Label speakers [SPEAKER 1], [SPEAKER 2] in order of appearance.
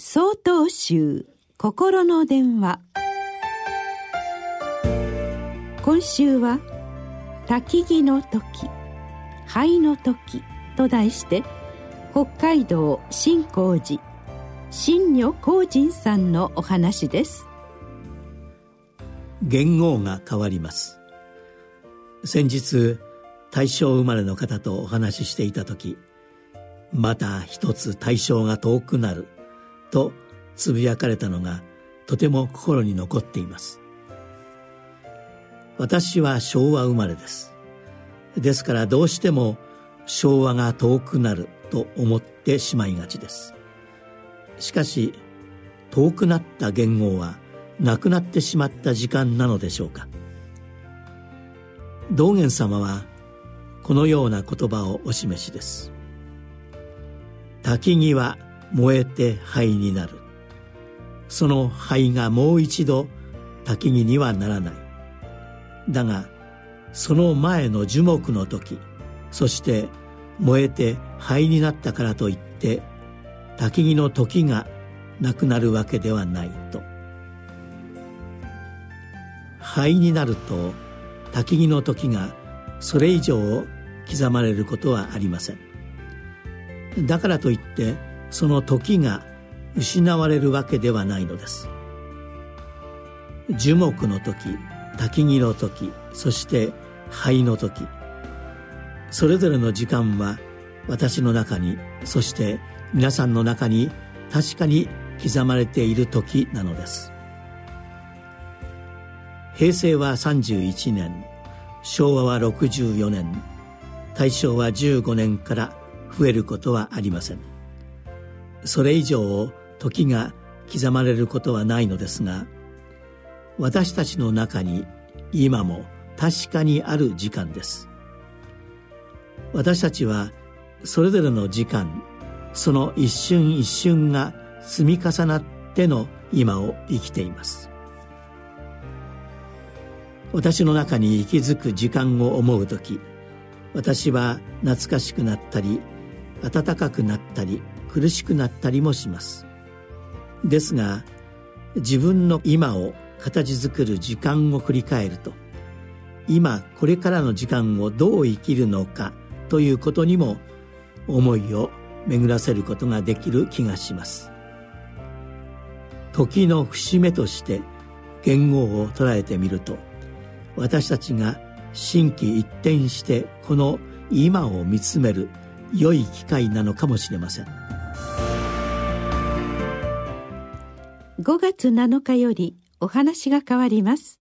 [SPEAKER 1] 総統集心の電話。今週は「焚木の時灰の時」と題して北海道新光寺新女光人さんのお話です。
[SPEAKER 2] 元号が変わります。先日大正生まれの方とお話ししていた時また一つ大正が遠くなるとつぶやかれたのがとても心に残っています。私は昭和生まれです。ですからどうしても昭和が遠くなると思ってしまいがちです。しかし遠くなった言語はなくなってしまった時間なのでしょうか。道元様はこのような言葉をお示しです。焚き木は燃えて灰になる。その灰がもう一度焚き木にはならない。だがその前の樹木の時そして燃えて灰になったからといって焚き木の時がなくなるわけではないと。灰になると焚き木の時がそれ以上刻まれることはありません。だからといってその時が失われるわけではないのです。樹木の時焚木の時そして灰の時それぞれの時間は私の中にそして皆さんの中に確かに刻まれている時なのです。平成は31年昭和は64年大正は15年から増えることはありません。それ以上時が刻まれることはないのですが私たちの中に今も確かにある時間です。私たちはそれぞれの時間その一瞬一瞬が積み重なっての今を生きています。私の中に息づく時間を思う時私は懐かしくなったり暖かくなったり苦しくなったりもします。ですが自分の今を形作る時間を振り返ると今これからの時間をどう生きるのかということにも思いを巡らせることができる気がします。時の節目として言語を捉えてみると私たちが心機一転してこの今を見つめる良い機会なのかもしれません。
[SPEAKER 1] 5月7日よりお話が変わります。